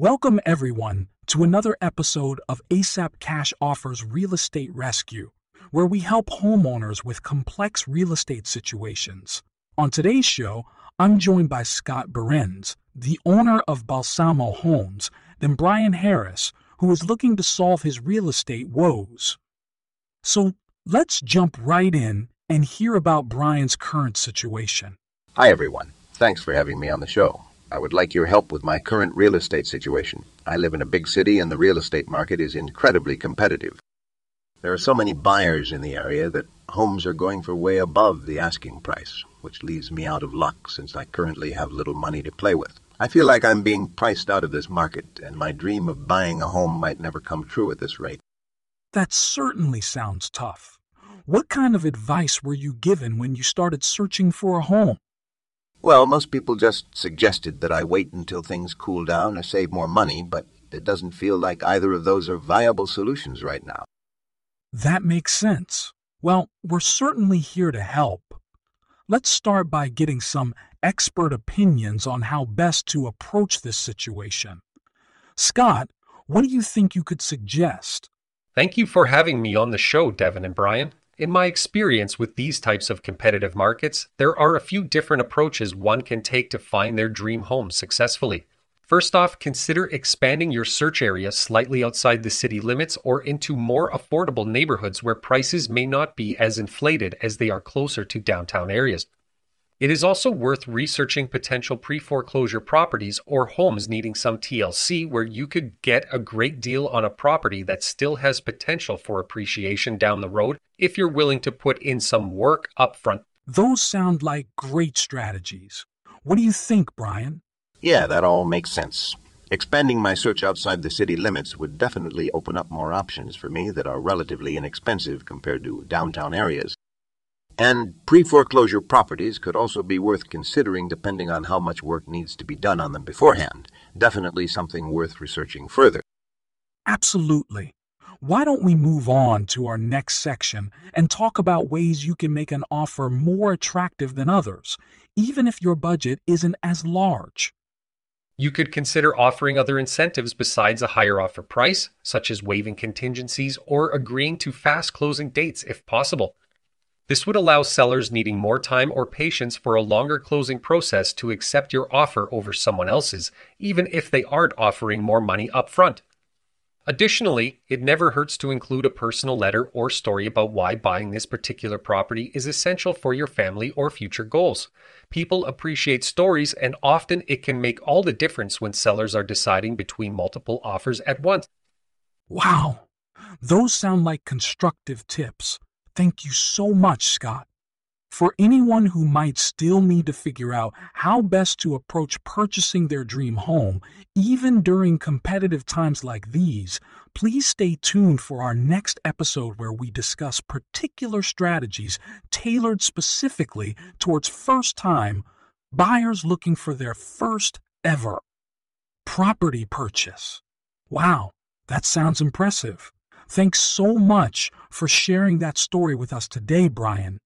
Welcome, everyone, to another episode of ASAP Cash Offers Real Estate Rescue, where we help homeowners with complex real estate situations. On today's show, I'm joined by Scott Berens, the owner of Balsamo Homes, then Brian Harris, who is looking to solve his real estate woes. So let's jump right in and hear about Brian's current situation. Hi, everyone. Thanks for having me on the show. I would like your help with my current real estate situation. I live in a big city and the real estate market is incredibly competitive. There are so many buyers in the area that homes are going for way above the asking price, which leaves me out of luck since I currently have little money to play with. I feel like I'm being priced out of this market, and my dream of buying a home might never come true at this rate. That certainly sounds tough. What kind of advice were you given when you started searching for a home? Well, most people just suggested that I wait until things cool down or save more money, but it doesn't feel like either of those are viable solutions right now. That makes sense. Well, we're certainly here to help. Let's start by getting some expert opinions on how best to approach this situation. Scott, what do you think you could suggest? Thank you for having me on the show, Devin and Brian. In my experience with these types of competitive markets, there are a few different approaches one can take to find their dream home successfully. First off, consider expanding your search area slightly outside the city limits or into more affordable neighborhoods where prices may not be as inflated as they are closer to downtown areas. It is also worth researching potential pre foreclosure properties or homes needing some TLC where you could get a great deal on a property that still has potential for appreciation down the road if you're willing to put in some work up front. Those sound like great strategies. What do you think, Brian? Yeah, that all makes sense. Expanding my search outside the city limits would definitely open up more options for me that are relatively inexpensive compared to downtown areas. And pre foreclosure properties could also be worth considering depending on how much work needs to be done on them beforehand. Definitely something worth researching further. Absolutely. Why don't we move on to our next section and talk about ways you can make an offer more attractive than others, even if your budget isn't as large? You could consider offering other incentives besides a higher offer price, such as waiving contingencies or agreeing to fast closing dates if possible. This would allow sellers needing more time or patience for a longer closing process to accept your offer over someone else's, even if they aren't offering more money upfront. Additionally, it never hurts to include a personal letter or story about why buying this particular property is essential for your family or future goals. People appreciate stories, and often it can make all the difference when sellers are deciding between multiple offers at once. Wow, those sound like constructive tips. Thank you so much, Scott. For anyone who might still need to figure out how best to approach purchasing their dream home, even during competitive times like these, please stay tuned for our next episode where we discuss particular strategies tailored specifically towards first time buyers looking for their first ever property purchase. Wow, that sounds impressive. Thanks so much for sharing that story with us today, Brian.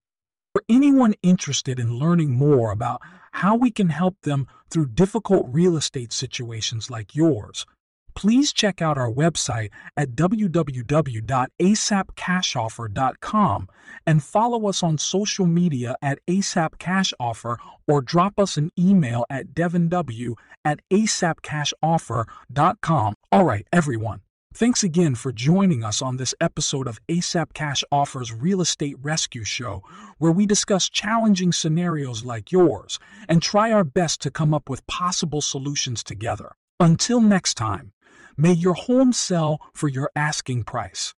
For anyone interested in learning more about how we can help them through difficult real estate situations like yours, please check out our website at www.asapcashoffer.com and follow us on social media at asapcashoffer or drop us an email at devinw at asapcashoffer.com. All right, everyone. Thanks again for joining us on this episode of ASAP Cash Offers Real Estate Rescue Show, where we discuss challenging scenarios like yours and try our best to come up with possible solutions together. Until next time, may your home sell for your asking price